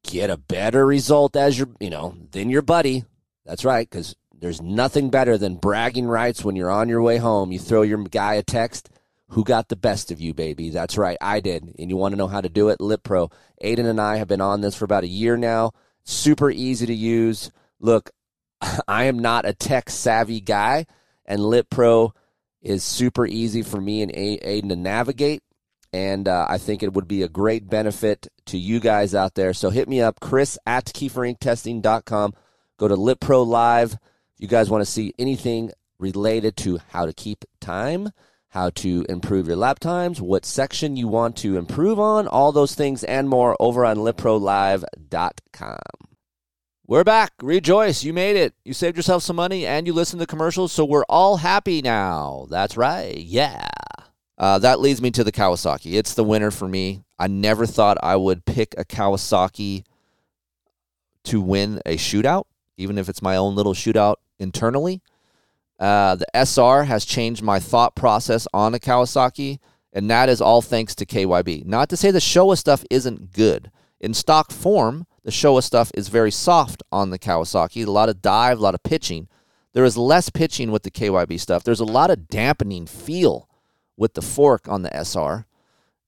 Get a better result as your, you know, than your buddy. That's right, because there's nothing better than bragging rights when you're on your way home. You throw your guy a text. Who got the best of you, baby? That's right, I did. And you want to know how to do it? LitPro. Aiden and I have been on this for about a year now. Super easy to use. Look, I am not a tech savvy guy, and LitPro is super easy for me and Aiden to navigate. And uh, I think it would be a great benefit to you guys out there. So hit me up, Kris at KeeferIncTesting.com. Go to LitPro Live. If you guys want to see anything related to how to keep time, how to improve your lap times, what section you want to improve on, all those things and more over on LitProLive.com. We're back. Rejoice. You made it. You saved yourself some money and you listened to commercials, so we're all happy now. That's right. Yeah. Uh, that leads me to the Kawasaki. It's the winner for me. I never thought I would pick a Kawasaki to win a shootout, even if it's my own little shootout internally. Uh, the SR has changed my thought process on a Kawasaki, and that is all thanks to KYB. Not to say the Showa stuff isn't good. In stock form, the Showa stuff is very soft on the Kawasaki. A lot of dive, a lot of pitching. There is less pitching with the KYB stuff. There's a lot of dampening feel with the fork on the SR.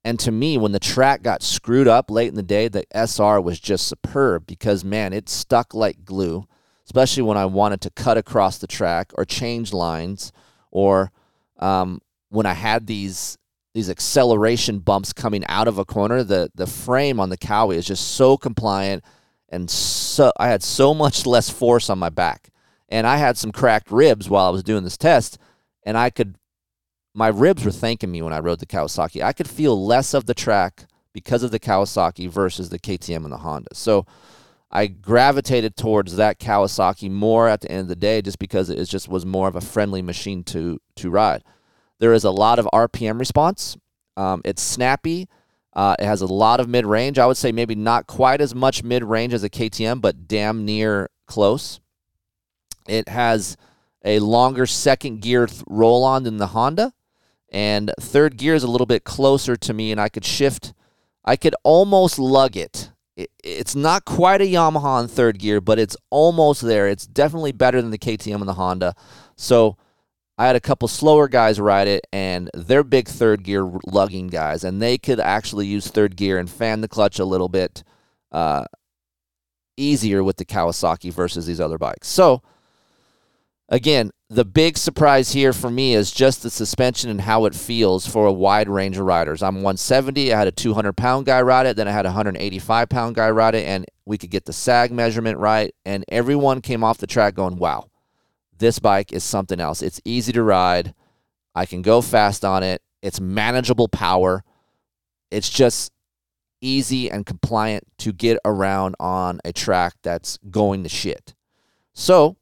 And to me, when the track got screwed up late in the day, the SR was just superb because, man, it stuck like glue, especially when I wanted to cut across the track or change lines or um, when I had these these acceleration bumps coming out of a corner. The, the frame on the Cowie is just so compliant and so I had so much less force on my back, and I had some cracked ribs while I was doing this test, and I could, my ribs were thanking me when I rode the Kawasaki. I could feel less of the track because of the Kawasaki versus the KTM and the Honda. So I gravitated towards that Kawasaki more at the end of the day, just because it just was more of a friendly machine to to ride. There is a lot of RPM response. Um, it's snappy. Uh, it has a lot of mid range. I would say maybe not quite as much mid range as a KTM, but damn near close. It has a longer second gear th- roll on than the Honda, and third gear is a little bit closer to me, and I could shift. I could almost lug it. It. It's not quite a Yamaha on third gear, but it's almost there. It's definitely better than the KTM and the Honda. So I had a couple slower guys ride it, and they're big third gear lugging guys, and they could actually use third gear and fan the clutch a little bit uh, easier with the Kawasaki versus these other bikes. So, again, the big surprise here for me is just the suspension and how it feels for a wide range of riders. I'm 170. I had a 200 pound guy ride it, then I had a 185 pound guy ride it, and we could get the sag measurement right, and everyone came off the track going, "Wow." this bike is something else. It's easy to ride. I can go fast on it. It's manageable power. It's just easy and compliant to get around on a track that's going to shit. So,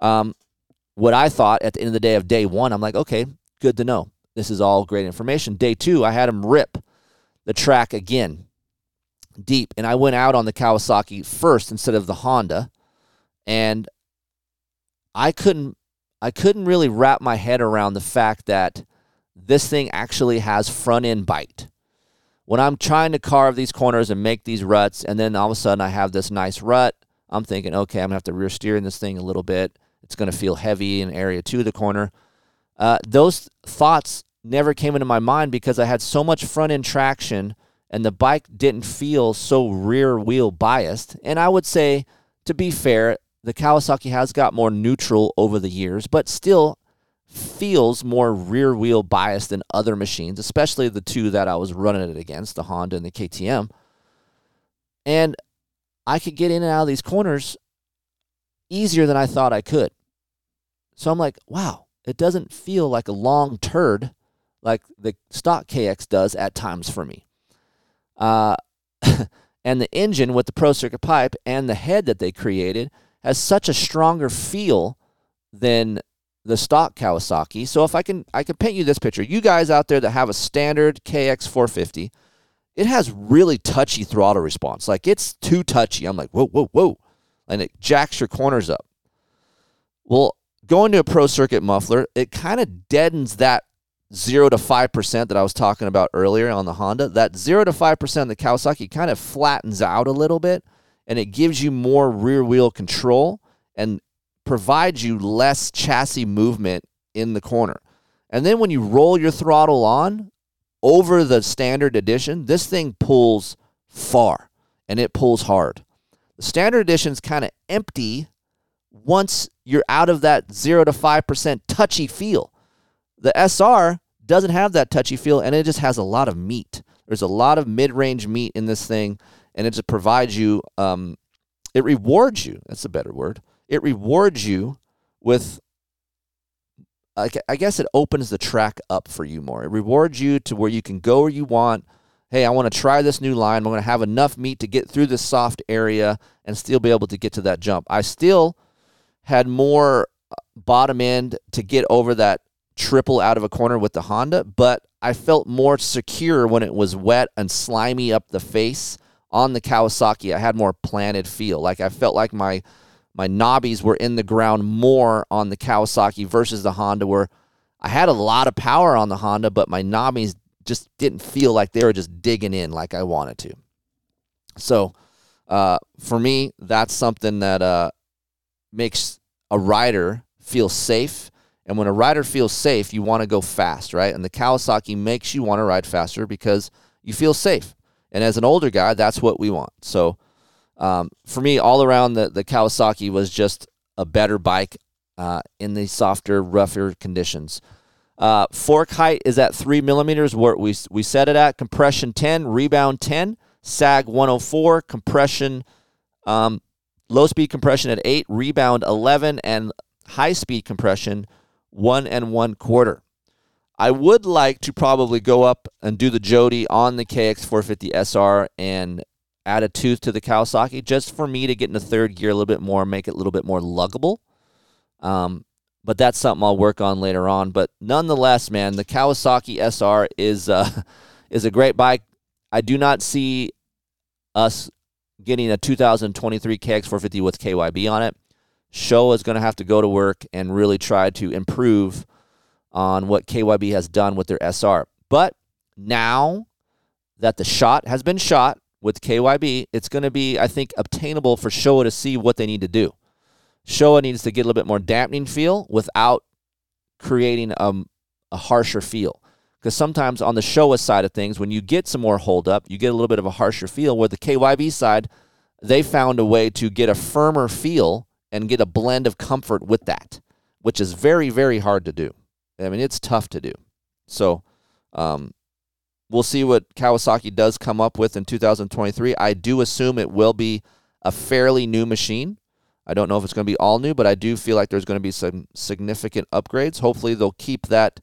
um, what I thought at the end of the day of day one, I'm like, okay, good to know. This is all great information. Day two, I had him rip the track again deep, and I went out on the Kawasaki first instead of the Honda. And I couldn't I couldn't really wrap my head around the fact that this thing actually has front end bite. When I'm trying to carve these corners and make these ruts, and then all of a sudden I have this nice rut, I'm thinking, okay, I'm gonna have to rear steer in this thing a little bit. It's gonna feel heavy in area two of the corner. Uh, those thoughts never came into my mind because I had so much front end traction and the bike didn't feel so rear wheel biased. And I would say, to be fair, the Kawasaki has got more neutral over the years, but still feels more rear wheel biased than other machines, especially the two that I was running it against, the Honda and the KTM. And I could get in and out of these corners easier than I thought I could. So I'm like, wow, it doesn't feel like a long turd like the stock KX does at times for me. Uh, and the engine with the Pro Circuit pipe and the head that they created has such a stronger feel than the stock Kawasaki. So if I can I can paint you this picture. You guys out there that have a standard KX 450, it has really touchy throttle response. Like it's too touchy. I'm like, whoa, whoa, whoa. And it jacks your corners up. Well, going to a pro circuit muffler, it kind of deadens that zero to five percent that I was talking about earlier on the Honda. That zero to five percent the Kawasaki kind of flattens out a little bit and it gives you more rear wheel control and provides you less chassis movement in the corner. And then when you roll your throttle on over the standard edition, this thing pulls far and it pulls hard. The standard edition is kind of empty once you're out of that 0 to 5% touchy feel. The SR doesn't have that touchy feel and it just has a lot of meat. There's a lot of mid range meat in this thing and it just provides you um, it rewards you that's a better word it rewards you with I guess it opens the track up for you more. It rewards you to where you can go where you want. Hey, I want to try this new line. I'm going to have enough meat to get through this soft area and still be able to get to that jump. I still had more uh, bottom end to get over that triple out of a corner with the Honda, but I felt more secure when it was wet and slimy up the face on the Kawasaki, I had more planted feel. Like I felt like my my knobbies were in the ground more on the Kawasaki versus the Honda, where I had a lot of power on the Honda, but my knobbies just didn't feel like they were just digging in like I wanted to. So uh, for me, that's something that uh, makes a rider feel safe. And when a rider feels safe, you want to go fast, right? And the Kawasaki makes you want to ride faster because you feel safe. And as an older guy, that's what we want. So um, for me, all around the, the Kawasaki was just a better bike uh, in the softer, rougher conditions. Uh, fork height is at three millimeters. Where we we set it at compression ten, rebound ten, sag 104, compression Um, low speed compression at eight, rebound 11, and high speed compression one and one quarter. I would like to probably go up and do the Jody on the KX450 SR and add a tooth to the Kawasaki just for me to get in the third gear a little bit more, make it a little bit more luggable. Um, but that's something I'll work on later on. But nonetheless, man, the Kawasaki SR is uh, is a great bike. I do not see us getting a 2023 KX450 with KYB on it. Showa is going to have to go to work and really try to improve on what KYB has done with their SR. But now that the shot has been shot with KYB, it's going to be, I think, obtainable for Showa to see what they need to do. Showa needs to get a little bit more dampening feel without creating um, a harsher feel. Because sometimes on the Showa side of things, when you get some more hold up, you get a little bit of a harsher feel. Where the KYB side, they found a way to get a firmer feel and get a blend of comfort with that, which is very, very hard to do. I mean, it's tough to do. So, um, we'll see what Kawasaki does come up with in 2023. I do assume it will be a fairly new machine. I don't know if it's going to be all new, but I do feel like there's going to be some significant upgrades. Hopefully, they'll keep that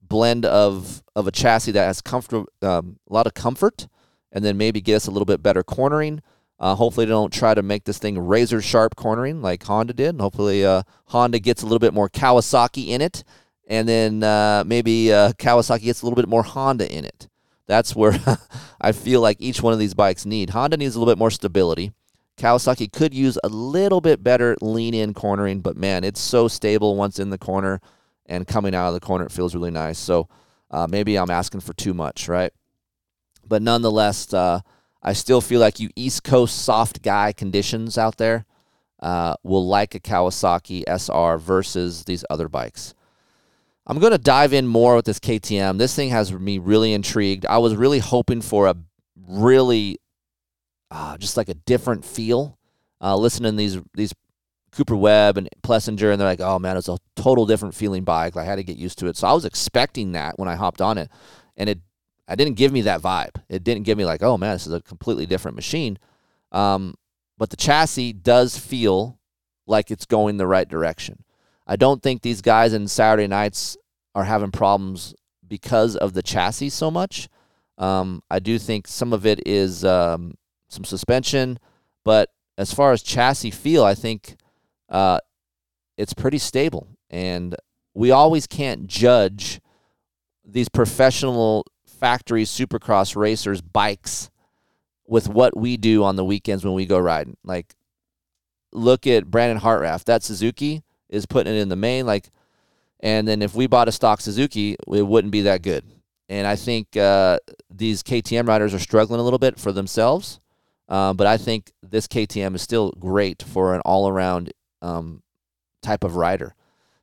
blend of of a chassis that has comfort, um, a lot of comfort, and then maybe get us a little bit better cornering. Uh, hopefully, they don't try to make this thing razor sharp cornering like Honda did. And hopefully, uh, Honda gets a little bit more Kawasaki in it and then uh, maybe uh, Kawasaki gets a little bit more Honda in it. That's where I feel like each one of these bikes need. Honda needs a little bit more stability. Kawasaki could use a little bit better lean in cornering, but man, it's so stable once in the corner and coming out of the corner, it feels really nice. So uh, maybe I'm asking for too much, right? But nonetheless, uh, I still feel like you East Coast soft guy conditions out there uh, will like a Kawasaki SR versus these other bikes. I'm going to dive in more with this KTM. This thing has me really intrigued. I was really hoping for a really uh, just like a different feel. Uh, listening to these these Cooper Webb and Plessinger, and they're like, "Oh man, it's a total different feeling bike." I had to get used to it, so I was expecting that when I hopped on it, and it I didn't give me that vibe. It didn't give me like, "Oh man, this is a completely different machine." Um, but the chassis does feel like it's going the right direction. I don't think these guys in Saturday nights are having problems because of the chassis so much. Um, I do think some of it is um, some suspension, but as far as chassis feel, I think uh, it's pretty stable. And we always can't judge these professional factory supercross racers' bikes with what we do on the weekends when we go riding. Like, look at Brandon Hartranft. That Suzuki is putting it in the main. Like, and then if we bought a stock Suzuki, it wouldn't be that good. And I think uh, these KTM riders are struggling a little bit for themselves. Um, but I think this KTM is still great for an all around um, type of rider,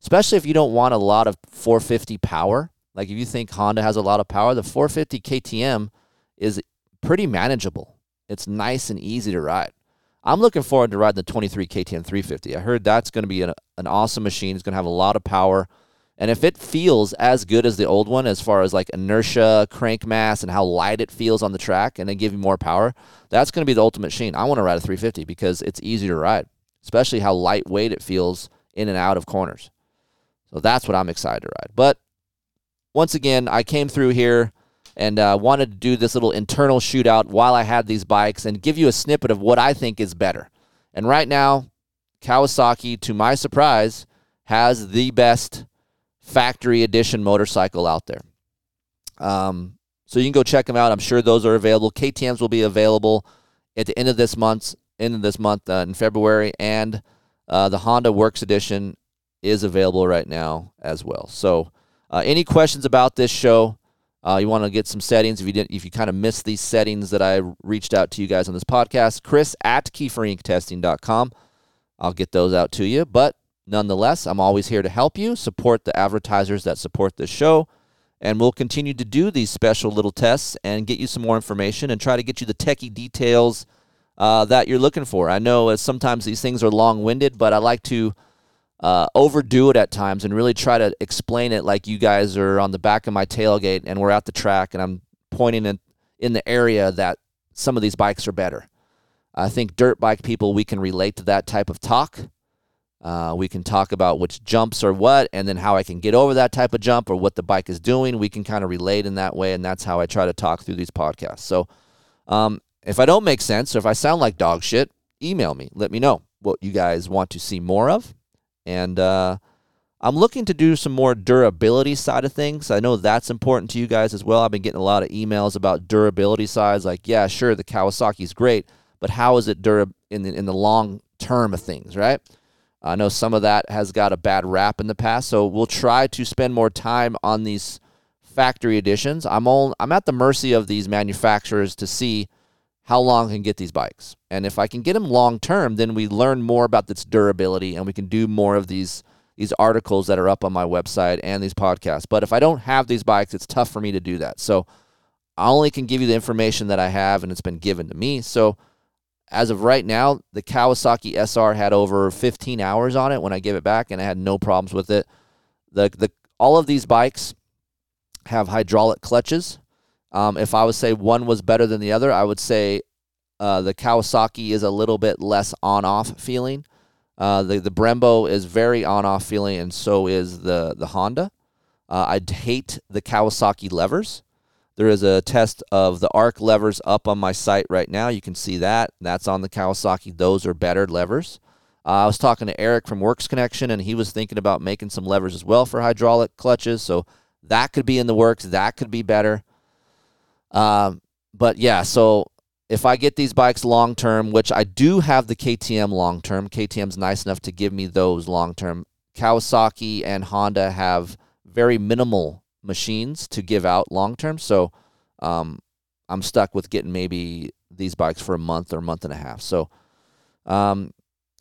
especially if you don't want a lot of 450 power. Like if you think Honda has a lot of power, the 450 KTM is pretty manageable. It's nice and easy to ride. I'm looking forward to riding the 23 KTM 350. I heard that's going to be an, an awesome machine. It's going to have a lot of power. And if it feels as good as the old one, as far as like inertia, crank mass, and how light it feels on the track, and they give you more power, that's going to be the ultimate machine. I want to ride a 350 because it's easy to ride, especially how lightweight it feels in and out of corners. So that's what I'm excited to ride. But once again, I came through here and uh, wanted to do this little internal shootout while I had these bikes and give you a snippet of what I think is better. And right now, Kawasaki, to my surprise, has the best factory edition motorcycle out there. Um, so you can go check them out. I'm sure those are available. KTM's will be available at the end of this month, end of this month uh, in February, and uh, the Honda Works Edition is available right now as well. So, uh, any questions about this show? Uh, you want to get some settings if you didn't, if you kind of missed these settings that I reached out to you guys on this podcast, Kris at KeeferIncTesting.com. I'll get those out to you. But nonetheless, I'm always here to help you, support the advertisers that support this show, and we'll continue to do these special little tests and get you some more information and try to get you the techie details uh, that you're looking for. I know as sometimes these things are long winded, but I like to uh, overdo it at times and really try to explain it like you guys are on the back of my tailgate and we're at the track and I'm pointing in, in the area that some of these bikes are better. I think dirt bike people, we can relate to that type of talk. Uh, we can talk about which jumps are what, and then how I can get over that type of jump or what the bike is doing. We can kind of relate in that way, and that's how I try to talk through these podcasts. So, um, if I don't make sense or if I sound like dog shit, email me. Let me know what you guys want to see more of, and uh, I'm looking to do some more durability side of things. I know that's important to you guys as well. I've been getting a lot of emails about durability sides. Like, yeah, sure, the Kawasaki's great, but how is it durable in the, in the long term of things, right? I know some of that has got a bad rap in the past, so we'll try to spend more time on these factory editions. I'm all, I'm at the mercy of these manufacturers to see how long I can get these bikes. And if I can get them long term, then we learn more about its durability and we can do more of these these articles that are up on my website and these podcasts. But if I don't have these bikes, it's tough for me to do that. So I only can give you the information that I have and it's been given to me. So as of right now, the Kawasaki SR had over 15 hours on it when I gave it back, and I had no problems with it. The the all of these bikes have hydraulic clutches. Um, if I would say one was better than the other, I would say uh, the Kawasaki is a little bit less on off feeling. Uh, the the Brembo is very on off feeling, and so is the the Honda. Uh, I hate the Kawasaki levers. There is a test of the arc levers up on my site right now. You can see that. That's on the Kawasaki. Those are better levers. Uh, I was talking to Eric from Works Connection, and he was thinking about making some levers as well for hydraulic clutches. So that could be in the works. That could be better. Um, but yeah, so if I get these bikes long term, which I do have the KTM long term, KTM's nice enough to give me those long term. Kawasaki and Honda have very minimal machines to give out long term. So um, I'm stuck with getting maybe these bikes for a month or a month and a half. So um,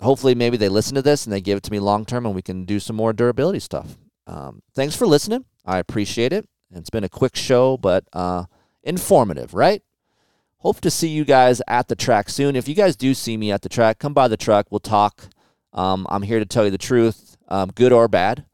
hopefully, maybe they listen to this and they give it to me long term and we can do some more durability stuff. Um, thanks for listening. I appreciate it. It's been a quick show, but uh, informative, right? Hope to see you guys at the track soon. If you guys do see me at the track, come by the truck. We'll talk. Um, I'm here to tell you the truth, um, good or bad.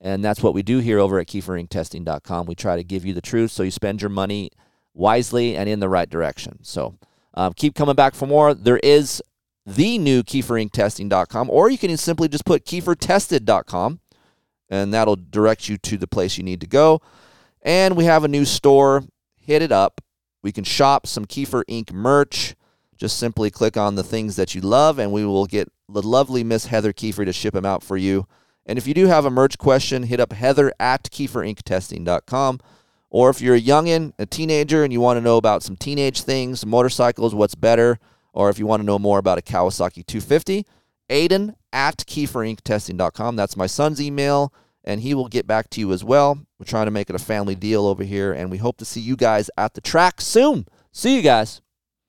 And that's what we do here over at keeferinctesting.com. We try to give you the truth so you spend your money wisely and in the right direction. So um, keep coming back for more. There is the new keeferinctesting.com, or you can simply just put keefertested.com, and that'll direct you to the place you need to go. And we have a new store. Hit it up. We can shop some Keefer Inc. merch. Just simply click on the things that you love, and we will get the lovely Miss Heather Keefer to ship them out for you. And if you do have a merch question, hit up heather at keeferinctesting.com. Or if you're a youngin', a teenager, and you want to know about some teenage things, motorcycles, what's better, or if you want to know more about a Kawasaki 250, Aiden at keeferinctesting.com. That's my son's email, and he will get back to you as well. We're trying to make it a family deal over here, and we hope to see you guys at the track soon. See you guys.